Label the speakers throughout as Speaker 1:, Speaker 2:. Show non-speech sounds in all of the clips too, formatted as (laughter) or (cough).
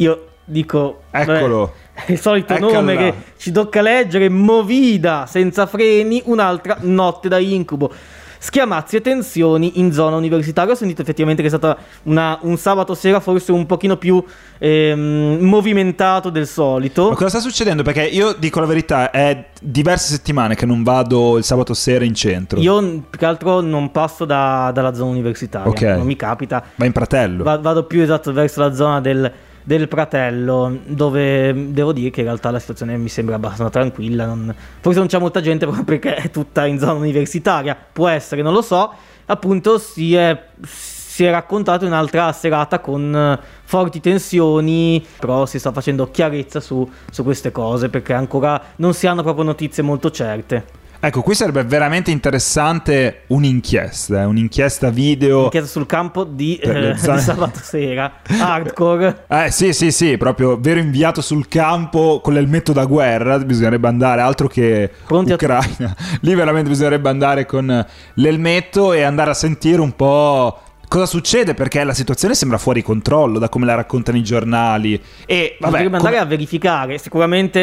Speaker 1: Io dico...
Speaker 2: Eccolo.
Speaker 1: Beh, (laughs) il solito
Speaker 2: Eccola.
Speaker 1: nome che ci tocca leggere, Movida senza freni, un'altra notte da incubo. Schiamazzi e tensioni in zona universitaria. Ho sentito effettivamente che è stata una- un sabato sera forse un pochino più ehm, movimentato del solito.
Speaker 2: Ma cosa sta succedendo? Perché io dico la verità, è diverse settimane che non vado il sabato sera in centro.
Speaker 1: Io più che altro non passo da- dalla zona universitaria,
Speaker 2: Ok.
Speaker 1: non mi capita.
Speaker 2: Va in pratello.
Speaker 1: Va- vado più esatto verso la zona del, del Pratello, dove devo dire che in realtà la situazione mi sembra abbastanza tranquilla. non- forse non c'è molta gente proprio perché è tutta in zona universitaria. Può essere, non lo so. Appunto, si è, si è raccontato un'altra serata con eh, forti tensioni, però si sta facendo chiarezza su, su queste cose perché ancora non si hanno proprio notizie molto certe.
Speaker 2: Ecco, qui sarebbe veramente interessante un'inchiesta, eh, un'inchiesta video.
Speaker 1: Inchiesta sul campo di,
Speaker 2: le
Speaker 1: eh, (laughs)
Speaker 2: zone-
Speaker 1: di sabato sera, (laughs) hardcore.
Speaker 2: Eh sì, sì, sì, proprio vero inviato sul campo con l'elmetto da guerra, bisognerebbe andare altro che
Speaker 1: Pronti a-
Speaker 2: Ucraina. (laughs) Lì veramente bisognerebbe andare con l'elmetto e andare a sentire un po' cosa succede perché la situazione sembra fuori controllo da come la raccontano i giornali e vabbè,
Speaker 1: Dobbiamo andare
Speaker 2: come-
Speaker 1: a verificare. Sicuramente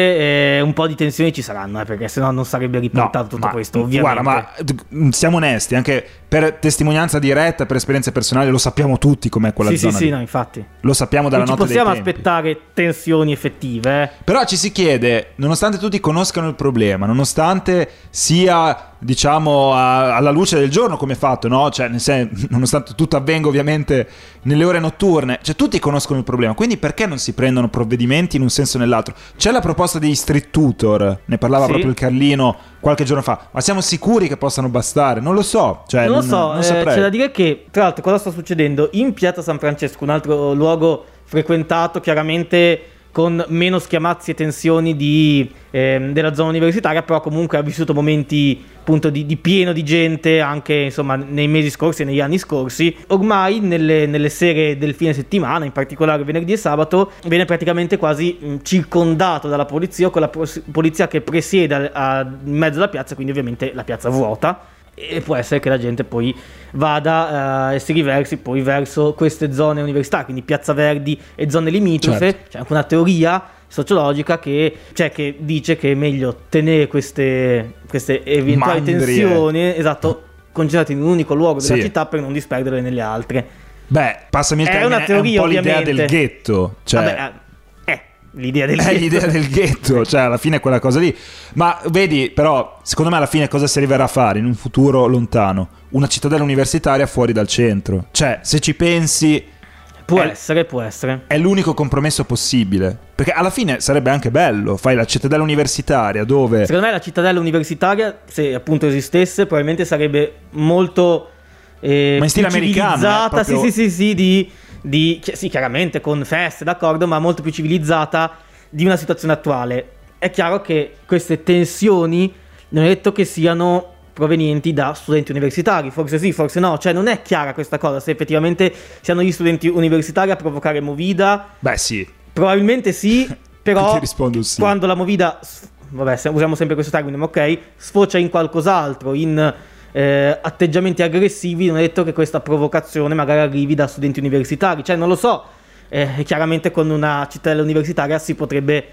Speaker 1: eh, un po' di tensioni ci saranno, eh, perché sennò non sarebbe riportato tutto
Speaker 2: ma-
Speaker 1: questo, ovviamente.
Speaker 2: Guarda, ma siamo onesti, anche per testimonianza diretta, per esperienze personali, lo sappiamo tutti com'è quella
Speaker 1: sì, sì,
Speaker 2: zona
Speaker 1: sì,
Speaker 2: lì.
Speaker 1: no, infatti.
Speaker 2: Lo sappiamo dalla
Speaker 1: non
Speaker 2: notte dei
Speaker 1: possiamo aspettare tensioni effettive. eh.
Speaker 2: Però ci si chiede, nonostante tutti conoscano il problema, nonostante sia, diciamo, a- alla luce del giorno come è fatto, no? Cioè, nel sen- (laughs) nonostante tutto avvenga ovviamente nelle ore notturne, cioè tutti conoscono il problema, quindi perché non si prendono provvedimenti in un senso o nell'altro? C'è la proposta degli street tutor, ne parlava
Speaker 1: Sì.
Speaker 2: proprio il Carlino qualche giorno fa, ma siamo sicuri che possano bastare? Non lo so, cioè,
Speaker 1: non lo so,
Speaker 2: non
Speaker 1: eh,
Speaker 2: saprei.
Speaker 1: c'è da dire che, tra l'altro, cosa sta succedendo? In Piazza San Francesco, un altro luogo frequentato chiaramente con meno schiamazzi e tensioni di, ehm, della zona universitaria, però comunque ha vissuto momenti appunto di, di pieno di gente anche insomma nei mesi scorsi e negli anni scorsi. Ormai nelle, nelle sere del fine settimana, in particolare venerdì e sabato, viene praticamente quasi mh, circondato dalla polizia, con la polizia che presiede a- a- in mezzo alla piazza, quindi ovviamente la piazza vuota e può essere che la gente poi vada eh, e si riversi poi verso queste zone universitarie, quindi Piazza Verdi e zone limitrofe.
Speaker 2: Certo.
Speaker 1: C'è anche una teoria sociologica che, cioè, che dice che è meglio tenere queste, queste eventuali
Speaker 2: Mandrie.
Speaker 1: tensioni esatto, concentrate in un unico luogo della
Speaker 2: Sì.
Speaker 1: città per non disperderle nelle altre.
Speaker 2: Beh, passami il
Speaker 1: È
Speaker 2: termine,
Speaker 1: una teoria,
Speaker 2: è un po' l'idea
Speaker 1: ovviamente.
Speaker 2: del ghetto, cioè...
Speaker 1: Vabbè, eh, l'idea del
Speaker 2: È
Speaker 1: ghetto.
Speaker 2: l'idea del ghetto, (laughs) cioè alla fine è quella cosa lì. Ma vedi, però, secondo me alla fine cosa si arriverà a fare in un futuro lontano? Una cittadella universitaria fuori dal centro. Cioè, se ci pensi,
Speaker 1: Può
Speaker 2: è-
Speaker 1: essere, può essere.
Speaker 2: è l'unico compromesso possibile. Perché alla fine sarebbe anche bello, fai la cittadella universitaria dove...
Speaker 1: Secondo me la cittadella universitaria, se appunto esistesse, probabilmente sarebbe molto eh,
Speaker 2: Ma in stile americano, eh, proprio-
Speaker 1: Sì, sì, sì, sì, di, di- sì, chiaramente con feste, d'accordo, ma molto più civilizzata di una situazione attuale. È chiaro che queste tensioni non è detto che siano provenienti da studenti universitari, forse sì, forse no, cioè non è chiara questa cosa, se effettivamente siano gli studenti universitari a provocare movida,
Speaker 2: Beh sì,
Speaker 1: Probabilmente sì, (laughs) però
Speaker 2: sì.
Speaker 1: quando la movida, vabbè, usiamo sempre questo termine, ma ok, sfocia in qualcos'altro, in eh, atteggiamenti aggressivi, non è detto che questa provocazione magari arrivi da studenti universitari, cioè non lo so, eh, chiaramente con una cittadella universitaria si potrebbe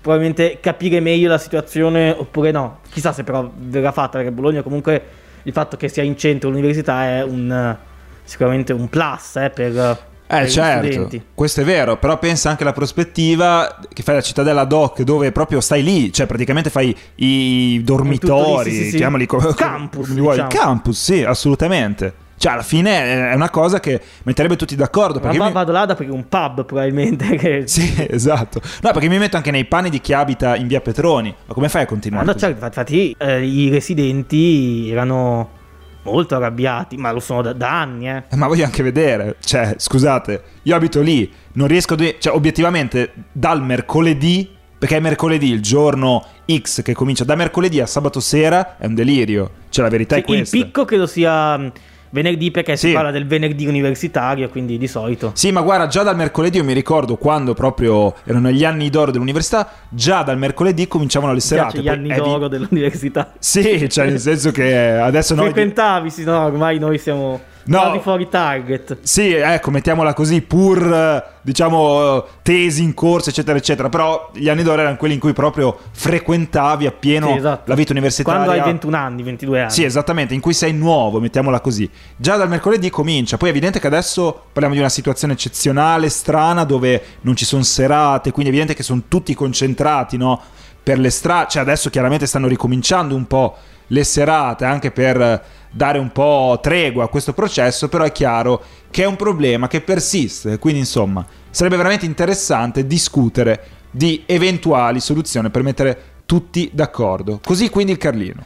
Speaker 1: probabilmente capire meglio la situazione oppure no, chissà se però verrà fatta, perché Bologna comunque il fatto che sia in centro l'università è un, sicuramente un plus eh, per...
Speaker 2: Eh certo,
Speaker 1: studenti.
Speaker 2: questo è vero, però pensa anche alla prospettiva che fai la cittadella ad hoc dove proprio stai lì, cioè praticamente fai i dormitori,
Speaker 1: sì, sì, sì.
Speaker 2: chiamali come
Speaker 1: Campus,
Speaker 2: come vuoi.
Speaker 1: diciamo.
Speaker 2: campus, sì, assolutamente. Cioè alla fine è una cosa che metterebbe tutti d'accordo.
Speaker 1: Ma
Speaker 2: Perché
Speaker 1: va-
Speaker 2: mi-
Speaker 1: vado là ad aprire un pub probabilmente. (laughs) Che...
Speaker 2: Sì, esatto. No, perché mi metto anche nei panni di chi abita in via Petroni. Ma come fai a
Speaker 1: Ma
Speaker 2: continuare?
Speaker 1: no,
Speaker 2: così?
Speaker 1: certo, infatti eh, i residenti erano molto arrabbiati, ma lo sono da, da anni, eh.
Speaker 2: Eh, Ma voglio anche vedere, cioè, scusate, io abito lì, non riesco a... cioè, obiettivamente, dal mercoledì, perché è mercoledì il giorno X che comincia, da mercoledì a sabato sera è un delirio, cioè la verità è
Speaker 1: Sì, il
Speaker 2: questa.
Speaker 1: picco credo sia venerdì perché
Speaker 2: Sì.
Speaker 1: si parla del venerdì universitario, quindi di solito.
Speaker 2: Sì, ma guarda, già dal mercoledì io mi ricordo quando proprio erano gli anni d'oro dell'università, già dal mercoledì cominciavano le serate.
Speaker 1: gli anni d'oro dell'università.
Speaker 2: Sì, cioè nel senso che adesso noi...
Speaker 1: Frequentavi, sì, no, ormai noi siamo no, di fuori target.
Speaker 2: Sì, ecco, mettiamola così, pur diciamo tesi in corso, eccetera, eccetera. Però gli anni d'oro erano quelli in cui proprio frequentavi appieno sì, esatto. la vita universitaria.
Speaker 1: Quando hai 21 anni, 22 anni.
Speaker 2: Sì, esattamente, in cui sei nuovo, mettiamola così. Già dal mercoledì comincia. Poi è evidente che adesso parliamo di una situazione eccezionale, strana, dove non ci sono serate, quindi è evidente che sono tutti concentrati, no? Per le strade, cioè adesso chiaramente stanno ricominciando un po' le serate anche per dare un po' tregua a questo processo, però è chiaro che è un problema che persiste, quindi insomma sarebbe veramente interessante discutere di eventuali soluzioni per mettere tutti d'accordo. Così quindi il Carlino.